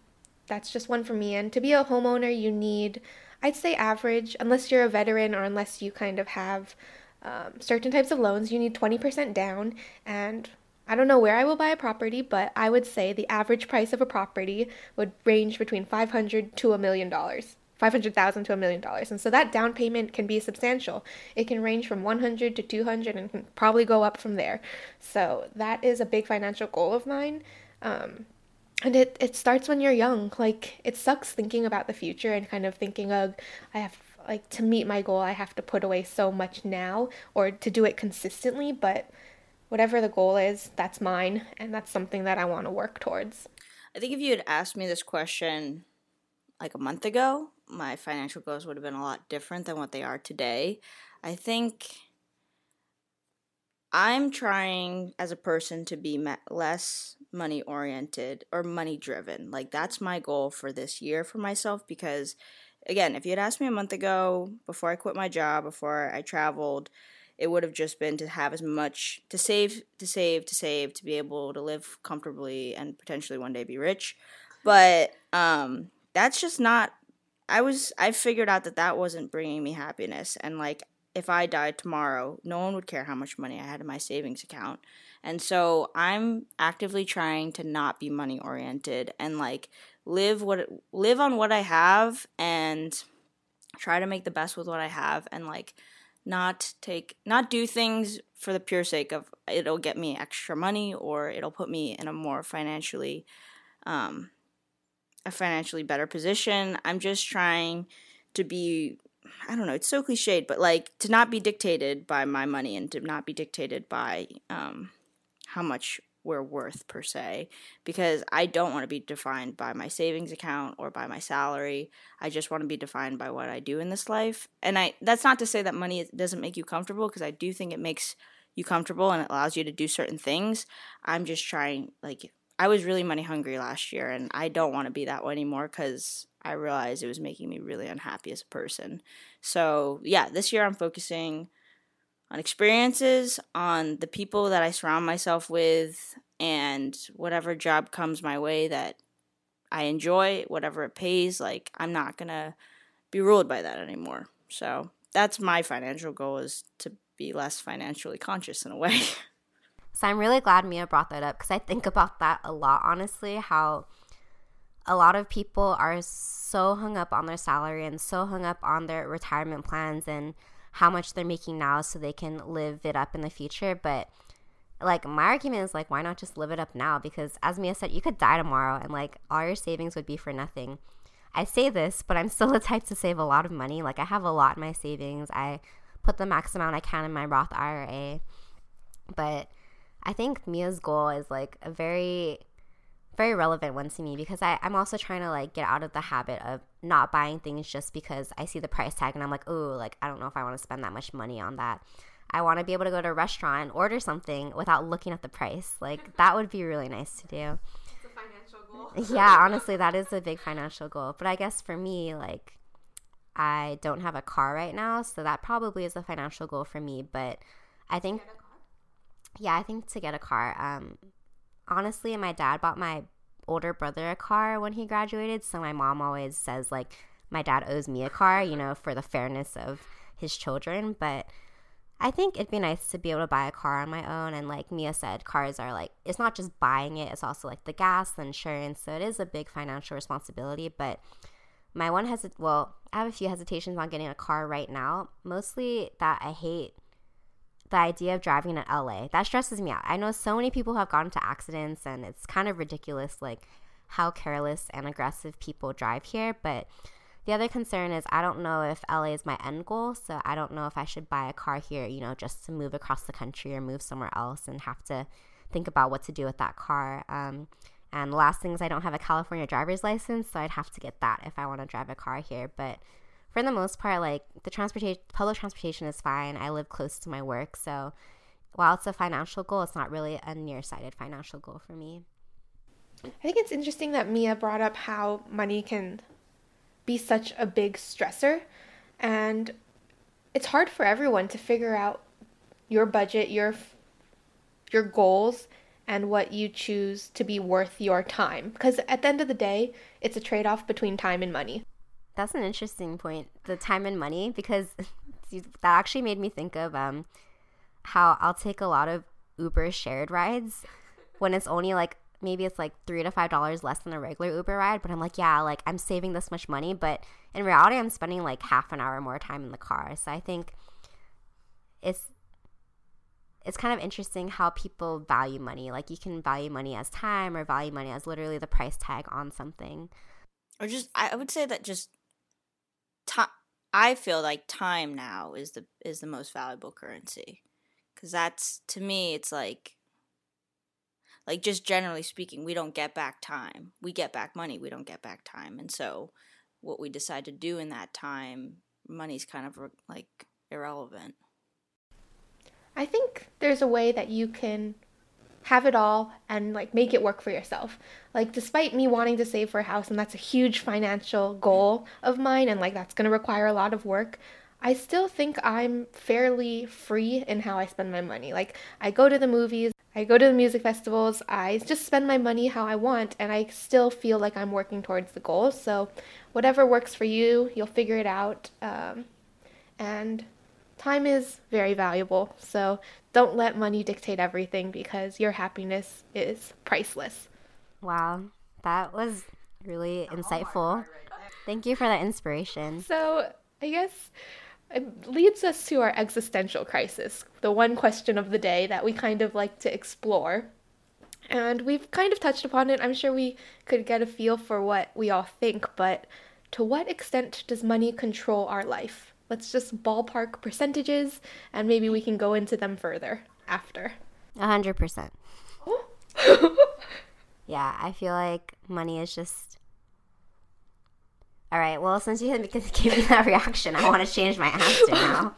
that's just one for me. And to be a homeowner, you need, I'd say, average, unless you're a veteran or unless you kind of have um, certain types of loans, you need 20% down. And I don't know where I will buy a property, but I would say the average price of a property would range between 500 to a million dollars. 500,000 to a million dollars. And so that down payment can be substantial. It can range from 100 to 200 and can probably go up from there. So that is a big financial goal of mine. Um, and it, it starts when you're young. Like it sucks thinking about the future and kind of thinking of I have like to meet my goal, I have to put away so much now or to do it consistently, but whatever the goal is, that's mine and that's something that I want to work towards. I think if you had asked me this question like a month ago, my financial goals would have been a lot different than what they are today. I think I'm trying as a person to be less money oriented or money driven. Like that's my goal for this year for myself because again, if you had asked me a month ago before I quit my job, before I traveled, it would have just been to have as much to save, to save, to save, to be able to live comfortably and potentially one day be rich. But um, that's just not I was I figured out that that wasn't bringing me happiness and like if I died tomorrow, no one would care how much money I had in my savings account. And so I'm actively trying to not be money oriented and like live what live on what I have and try to make the best with what I have and like not take not do things for the pure sake of it'll get me extra money or it'll put me in a more financially um a financially better position. I'm just trying to be I don't know, it's so cliched, but like to not be dictated by my money and to not be dictated by um, how much we're worth per se because I don't want to be defined by my savings account or by my salary. I just want to be defined by what I do in this life. And I that's not to say that money doesn't make you comfortable because I do think it makes you comfortable and it allows you to do certain things. I'm just trying like I was really money hungry last year, and I don't want to be that way anymore because I realized it was making me really unhappy as a person. So, yeah, this year I'm focusing on experiences, on the people that I surround myself with, and whatever job comes my way that I enjoy, whatever it pays. Like, I'm not going to be ruled by that anymore. So, that's my financial goal is to be less financially conscious in a way. So I'm really glad Mia brought that up because I think about that a lot, honestly, how a lot of people are so hung up on their salary and so hung up on their retirement plans and how much they're making now so they can live it up in the future. But like my argument is like why not just live it up now? Because as mia said you could die tomorrow and like all your savings would be for nothing. I say this but i'm still the type to save a lot of money. Like i have a lot in my savings. I put the max amount i can in my roth ira but i think mia's goal is like a very very relevant one to me because I, i'm also trying to like get out of the habit of not buying things just because i see the price tag and i'm like oh like i don't know if i want to spend that much money on that I want to be able to go to a restaurant and order something without looking at the price. Like that would be really nice to do. It's a financial goal. yeah, honestly, that is a big financial goal. But I guess for me, like I don't have a car right now, so that probably is a financial goal for me. But I think, yeah, I think to get a car. Um, honestly, my dad bought my older brother a car when he graduated, so my mom always says like my dad owes me a car, you know, for the fairness of his children, but I think it'd be nice to be able to buy a car on my own. And like Mia said, cars are like, it's not just buying it, it's also like the gas, the insurance. So it is a big financial responsibility. But my one hesit well, I have a few hesitations on getting a car right now. Mostly that I hate the idea of driving in LA. That stresses me out. I know so many people have gotten into accidents and it's kind of ridiculous like how careless and aggressive people drive here, but the other concern is I don't know if LA is my end goal, so I don't know if I should buy a car here, you know, just to move across the country or move somewhere else and have to think about what to do with that car. Um, and the last thing is I don't have a California driver's license, so I'd have to get that if I want to drive a car here. But for the most part, like the transportation, public transportation is fine. I live close to my work, so while it's a financial goal, it's not really a nearsighted financial goal for me. I think it's interesting that Mia brought up how money can be such a big stressor. And it's hard for everyone to figure out your budget, your your goals and what you choose to be worth your time because at the end of the day, it's a trade-off between time and money. That's an interesting point, the time and money because that actually made me think of um how I'll take a lot of Uber shared rides when it's only like maybe it's like three to five dollars less than a regular Uber ride, but I'm like, yeah, like I'm saving this much money, but in reality, I'm spending like half an hour more time in the car. So I think it's it's kind of interesting how people value money. Like you can value money as time or value money as literally the price tag on something. Or just I would say that just time I feel like time now is the is the most valuable currency. Cuz that's to me it's like like just generally speaking we don't get back time. We get back money we don't get back time. And so what we decide to do in that time money's kind of like irrelevant. I think there's a way that you can have it all and like make it work for yourself like despite me wanting to save for a house and that's a huge financial goal of mine and like that's going to require a lot of work I still think I'm fairly free in how I spend my money. Like, I go to the movies, I go to the music festivals, I just spend my money how I want, and I still feel like I'm working towards the goal. So, whatever works for you, you'll figure it out. Um, and time is very valuable. So, don't let money dictate everything because your happiness is priceless. Wow, that was really insightful. Thank you for that inspiration. So, I guess it leads us to our existential crisis, the one question of the day that we kind of like to explore. And we've kind of touched upon it. I'm sure we could get a feel for what we all think, but to what extent does money control our life? Let's just ballpark percentages and maybe we can go into them further after. A hundred percent. Yeah, I feel like money is just all right. Well, since you gave me that reaction, I want to change my answer now.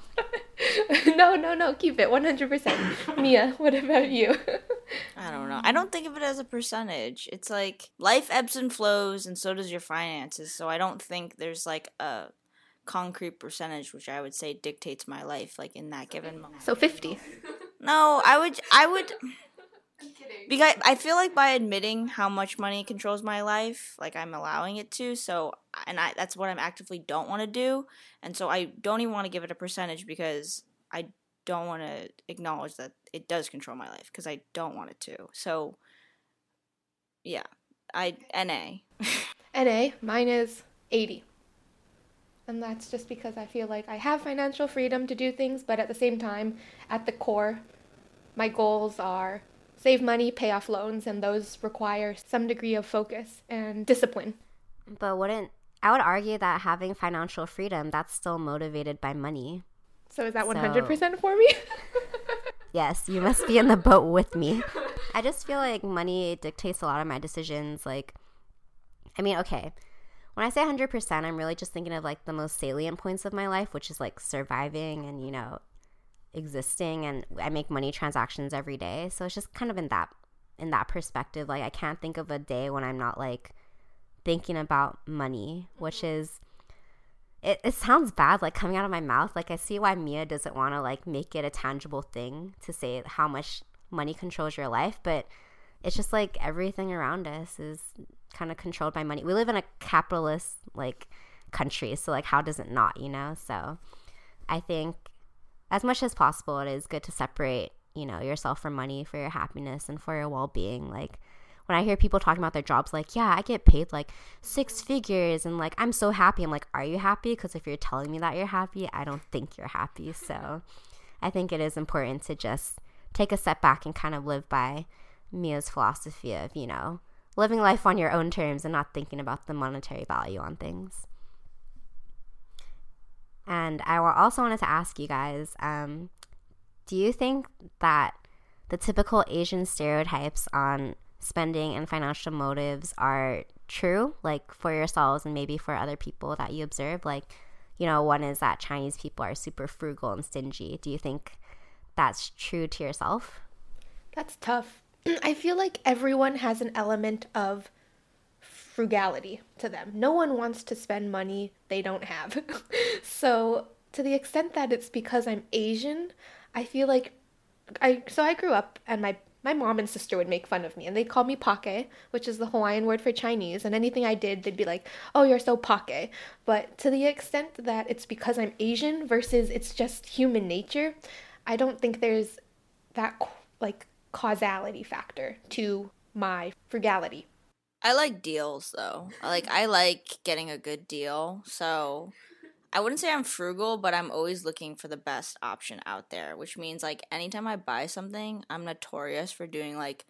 no, no, no. Keep it 100%. Mia, what about you? I don't know. I don't think of it as a percentage. It's like life ebbs and flows, and so does your finances. So I don't think there's like a concrete percentage which I would say dictates my life, like in that given moment. So 50. No, I would. I would. Because I feel like by admitting how much money controls my life, like I'm allowing it to. So, and I that's what I'm actively don't want to do, and so I don't even want to give it a percentage because I don't want to acknowledge that it does control my life because I don't want it to. So, yeah, I NA. NA, mine is 80. And that's just because I feel like I have financial freedom to do things, but at the same time, at the core, My goals are save money, pay off loans, and those require some degree of focus and discipline. But wouldn't I would argue that having financial freedom that's still motivated by money. So is that 100% for me? yes, you must be in the boat with me. I just feel like money dictates a lot of my decisions like I mean, okay. When I say 100%, I'm really just thinking of like the most salient points of my life, which is like surviving and, you know, existing and I make money transactions every day. So it's just kind of in that in that perspective. Like I can't think of a day when I'm not like thinking about money, which mm-hmm. is it, it sounds bad like coming out of my mouth. Like I see why Mia doesn't want to like make it a tangible thing to say how much money controls your life, but it's just like everything around us is kind of controlled by money. We live in a capitalist like country, so like how does it not, you know? So I think as much as possible it is good to separate, you know, yourself from money for your happiness and for your well-being. Like when I hear people talking about their jobs, like, yeah, I get paid like six figures and like I'm so happy. I'm like, are you happy? Because if you're telling me that you're happy, I don't think you're happy. So I think it is important to just take a step back and kind of live by Mia's philosophy of, you know, living life on your own terms and not thinking about the monetary value on things. And I also wanted to ask you guys um, do you think that the typical Asian stereotypes on spending and financial motives are true, like for yourselves and maybe for other people that you observe? Like, you know, one is that Chinese people are super frugal and stingy. Do you think that's true to yourself? That's tough. I feel like everyone has an element of frugality to them. No one wants to spend money they don't have. so, to the extent that it's because I'm Asian, I feel like I so I grew up and my my mom and sister would make fun of me and they'd call me pake, which is the Hawaiian word for Chinese, and anything I did they'd be like, "Oh, you're so pake." But to the extent that it's because I'm Asian versus it's just human nature, I don't think there's that like causality factor to my frugality. I like deals though. Like I like getting a good deal. So I wouldn't say I'm frugal, but I'm always looking for the best option out there, which means like anytime I buy something, I'm notorious for doing like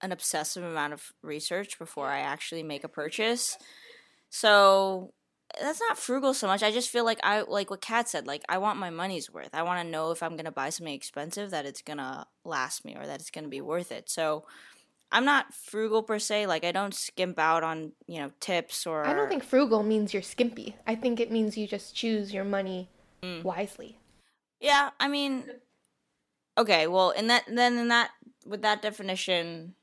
an obsessive amount of research before I actually make a purchase. So that's not frugal so much. I just feel like I like what Kat said. Like I want my money's worth. I want to know if I'm gonna buy something expensive that it's gonna last me or that it's gonna be worth it. So I'm not frugal per se. Like I don't skimp out on you know tips or. I don't think frugal means you're skimpy. I think it means you just choose your money mm. wisely. Yeah, I mean, okay. Well, in that then in that with that definition,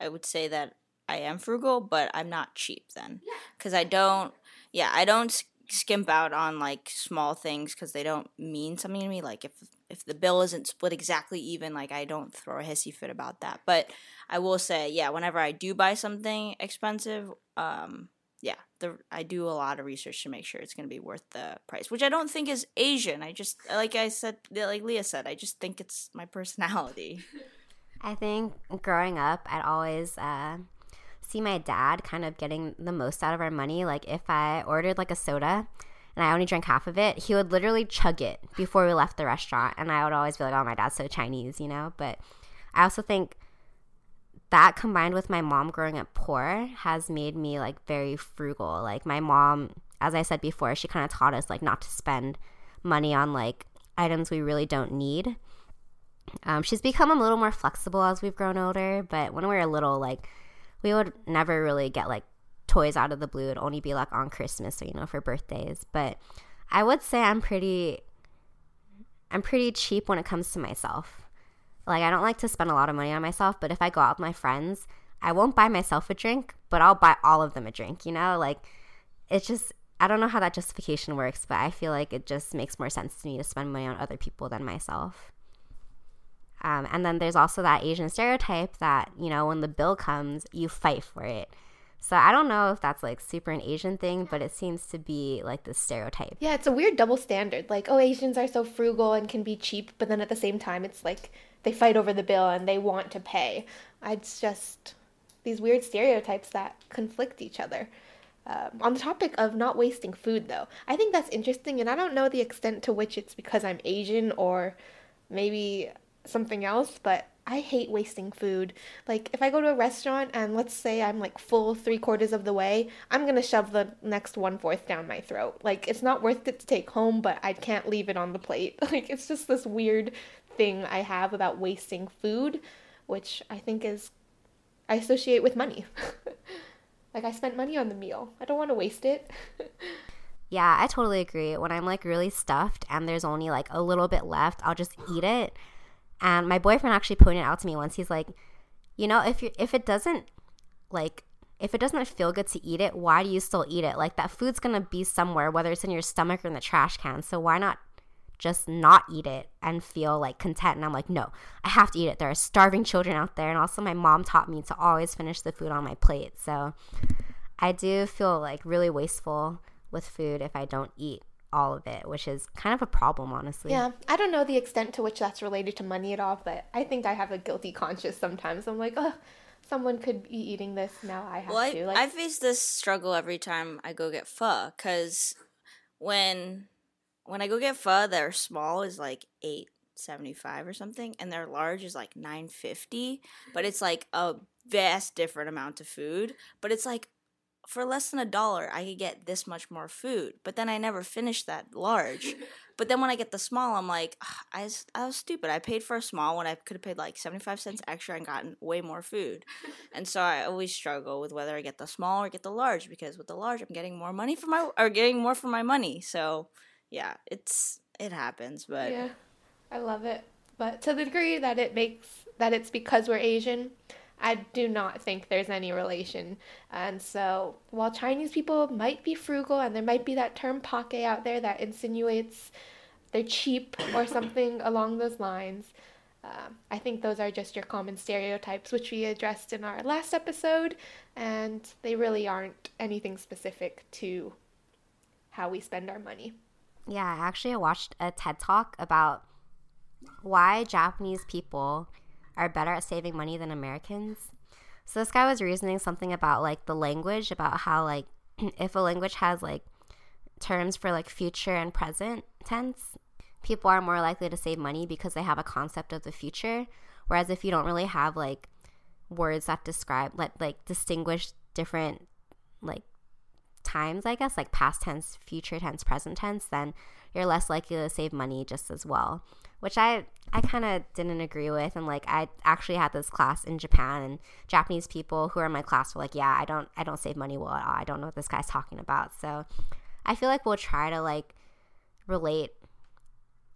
I would say that I am frugal, but I'm not cheap then because I don't yeah, I don't skimp out on like small things because they don't mean something to me. Like if if the bill isn't split exactly even, like I don't throw a hissy fit about that. But I will say, yeah, whenever I do buy something expensive, um, yeah, the I do a lot of research to make sure it's going to be worth the price, which I don't think is Asian. I just like I said, like Leah said, I just think it's my personality. I think growing up, I'd always uh, see my dad kind of getting the most out of our money. Like if I ordered like a soda and I only drank half of it, he would literally chug it before we left the restaurant. And I would always be like, oh, my dad's so Chinese, you know? But I also think that combined with my mom growing up poor has made me like very frugal. Like my mom, as I said before, she kind of taught us like not to spend money on like items we really don't need. Um, she's become a little more flexible as we've grown older, but when we were little, like we would never really get like toys out of the blue. It'd only be like on Christmas or, you know, for birthdays. But I would say I'm pretty I'm pretty cheap when it comes to myself. Like I don't like to spend a lot of money on myself, but if I go out with my friends, I won't buy myself a drink, but I'll buy all of them a drink, you know? Like it's just I don't know how that justification works, but I feel like it just makes more sense to me to spend money on other people than myself. Um, and then there's also that Asian stereotype that, you know, when the bill comes, you fight for it. So I don't know if that's like super an Asian thing, but it seems to be like the stereotype. Yeah, it's a weird double standard. Like, oh, Asians are so frugal and can be cheap, but then at the same time, it's like they fight over the bill and they want to pay. It's just these weird stereotypes that conflict each other. Um, on the topic of not wasting food, though, I think that's interesting, and I don't know the extent to which it's because I'm Asian or maybe something else, but I hate wasting food. Like, if I go to a restaurant and let's say I'm like full three quarters of the way, I'm gonna shove the next one fourth down my throat. Like, it's not worth it to take home, but I can't leave it on the plate. Like, it's just this weird thing I have about wasting food, which I think is, I associate with money. like, I spent money on the meal, I don't wanna waste it. Yeah, I totally agree. When I'm like really stuffed and there's only like a little bit left, I'll just eat it. And my boyfriend actually pointed out to me once. He's like, you know, if you if it doesn't like if it doesn't feel good to eat it, why do you still eat it? Like that food's gonna be somewhere, whether it's in your stomach or in the trash can. So why not just not eat it and feel like content? And I'm like, no, I have to eat it. There are starving children out there, and also my mom taught me to always finish the food on my plate. So I do feel like really wasteful with food if I don't eat all of it, which is kind of a problem, honestly. Yeah, I don't know the extent to which that's related to money at all, but I think I have a guilty conscience sometimes. I'm like, oh, someone could be eating this now. I have well, to. I, Like, I face this struggle every time I go get pho because when when I go get pho, their small is like eight seventy five or something, and their large is like nine fifty. But it's like a vast different amount of food. But it's like for less than a dollar, I could get this much more food. But then I never finish that large. But then when I get the small, I'm like, "Ah, I was, I was stupid. I paid for a small when I could have paid like 75 cents extra and gotten way more food. And so I always struggle with whether I get the small or get the large because with the large, I'm getting more money for my, or getting more for my money. So yeah, it's, it happens. But yeah, I love it. But to the degree that it makes that it's because we're Asian, I do not think there's any relation. And so, while Chinese people might be frugal, and there might be that term "pake" out there that insinuates they're cheap or something along those lines, um, I think those are just your common stereotypes, which we addressed in our last episode, and they really aren't anything specific to how we spend our money. Yeah, actually I watched a TED talk about why Japanese people are better at saving money than Americans. So this guy was reasoning something about like the language, about how like if a language has like terms for like future and present tense, people are more likely to save money because they have a concept of the future. Whereas if you don't really have like words that describe like like distinguish different like times, I guess, like past tense, future tense, present tense, then you're less likely to save money just as well. Which I I kind of didn't agree with, and like I actually had this class in Japan, and Japanese people who are in my class were like, "Yeah, I don't I don't save money well at all. I don't know what this guy's talking about." So I feel like we'll try to like relate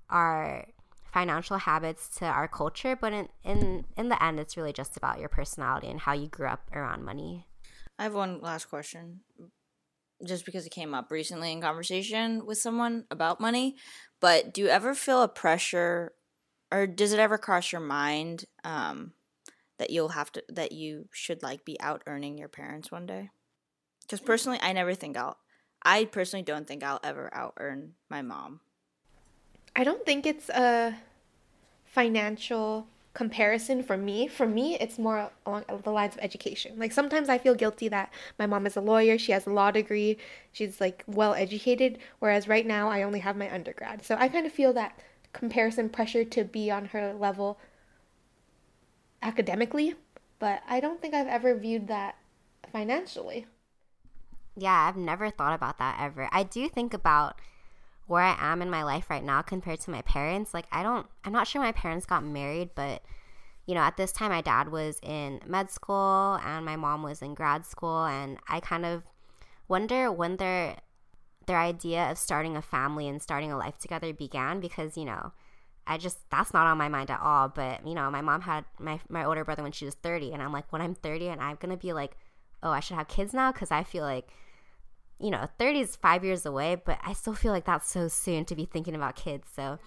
our financial habits to our culture, but in in in the end, it's really just about your personality and how you grew up around money. I have one last question, just because it came up recently in conversation with someone about money. But do you ever feel a pressure, or does it ever cross your mind um, that you'll have to that you should like be out earning your parents one day? Because personally, I never think I'll. I personally don't think I'll ever out earn my mom. I don't think it's a financial comparison for me. For me, it's more along the lines of education. Like sometimes I feel guilty that my mom is a lawyer, she has a law degree, she's like well educated, whereas right now I only have my undergrad. So I kind of feel that comparison pressure to be on her level academically, but I don't think I've ever viewed that financially. Yeah, I've never thought about that ever. I do think about where I am in my life right now compared to my parents. Like, I don't, I'm not sure my parents got married, but you know, at this time, my dad was in med school and my mom was in grad school, and I kind of wonder when their their idea of starting a family and starting a life together began because you know I just that's not on my mind at all. But you know, my mom had my my older brother when she was 30, and I'm like, when I'm 30 and I'm gonna be like, oh, I should have kids now because I feel like, you know, 30 is five years away, but I still feel like that's so soon to be thinking about kids. So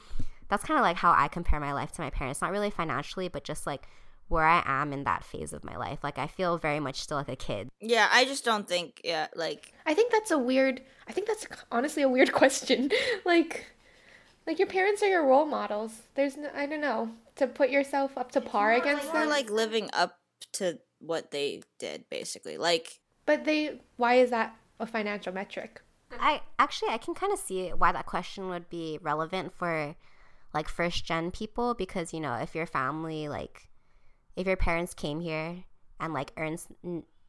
that's kind of like how I compare my life to my parents. Not really financially, but just like where I am in that phase of my life. Like I feel very much still like a kid. Yeah, I just don't think. Yeah, like I think that's a weird. I think that's honestly a weird question. like, like your parents are your role models. There's no, I don't know to put yourself up to par against we're them. like living up to what they did, basically. Like but they, why is that a financial metric? I actually I can kind of see why that question would be relevant for like first gen people because you know if your family like if your parents came here and like earns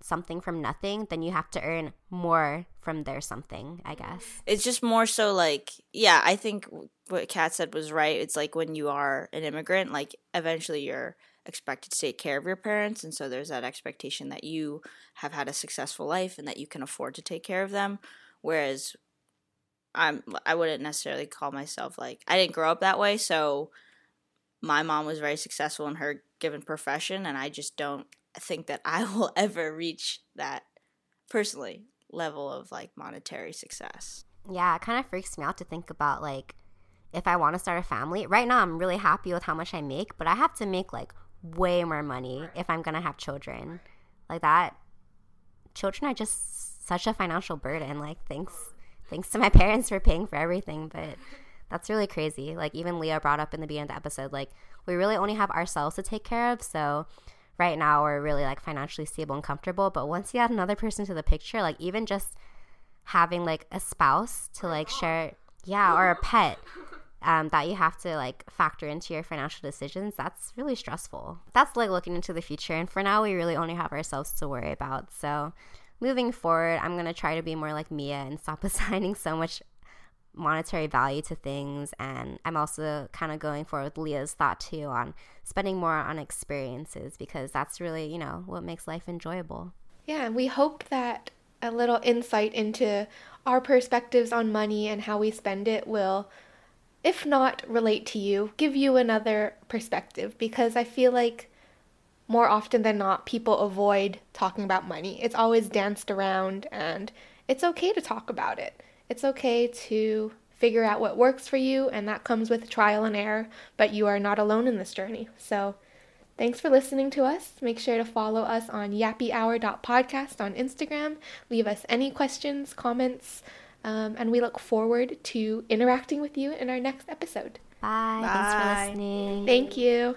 something from nothing, then you have to earn more from their something, I guess. It's just more so like, yeah, I think what Kat said was right. It's like when you are an immigrant, like eventually you're expected to take care of your parents. And so there's that expectation that you have had a successful life and that you can afford to take care of them. Whereas I'm, I wouldn't necessarily call myself like, I didn't grow up that way. So my mom was very successful in her given profession. And I just don't think that I will ever reach that personally level of like monetary success. Yeah, it kind of freaks me out to think about like if I want to start a family. Right now, I'm really happy with how much I make, but I have to make like way more money if I'm to have children. Like that children are just such a financial burden. Like thanks thanks to my parents for paying for everything, but that's really crazy. Like even Leah brought up in the beginning of the episode like we really only have ourselves to take care of, so right now we're really like financially stable and comfortable. But once you add another person to the picture, like even just having like a spouse to like share, yeah, or a pet. Um, that you have to like factor into your financial decisions that's really stressful. That's like looking into the future and for now we really only have ourselves to worry about. So moving forward i'm going to try to be more like mia and stop assigning so much monetary value to things and i'm also kind of going forward with leah's thought too on spending more on experiences because that's really you know what makes life enjoyable. Yeah and we hope that a little insight into our perspectives on money and how we spend it will if not relate to you give you another perspective because i feel like more often than not people avoid talking about money it's always danced around and it's okay to talk about it it's okay to figure out what works for you, and that comes with trial and error, but you are not alone in this journey. So, thanks for listening to us. Make sure to follow us on yappiehour.podcast on Instagram. Leave us any questions, comments, um, and we look forward to interacting with you in our next episode. Bye. Bye. Thanks for listening. Thank you.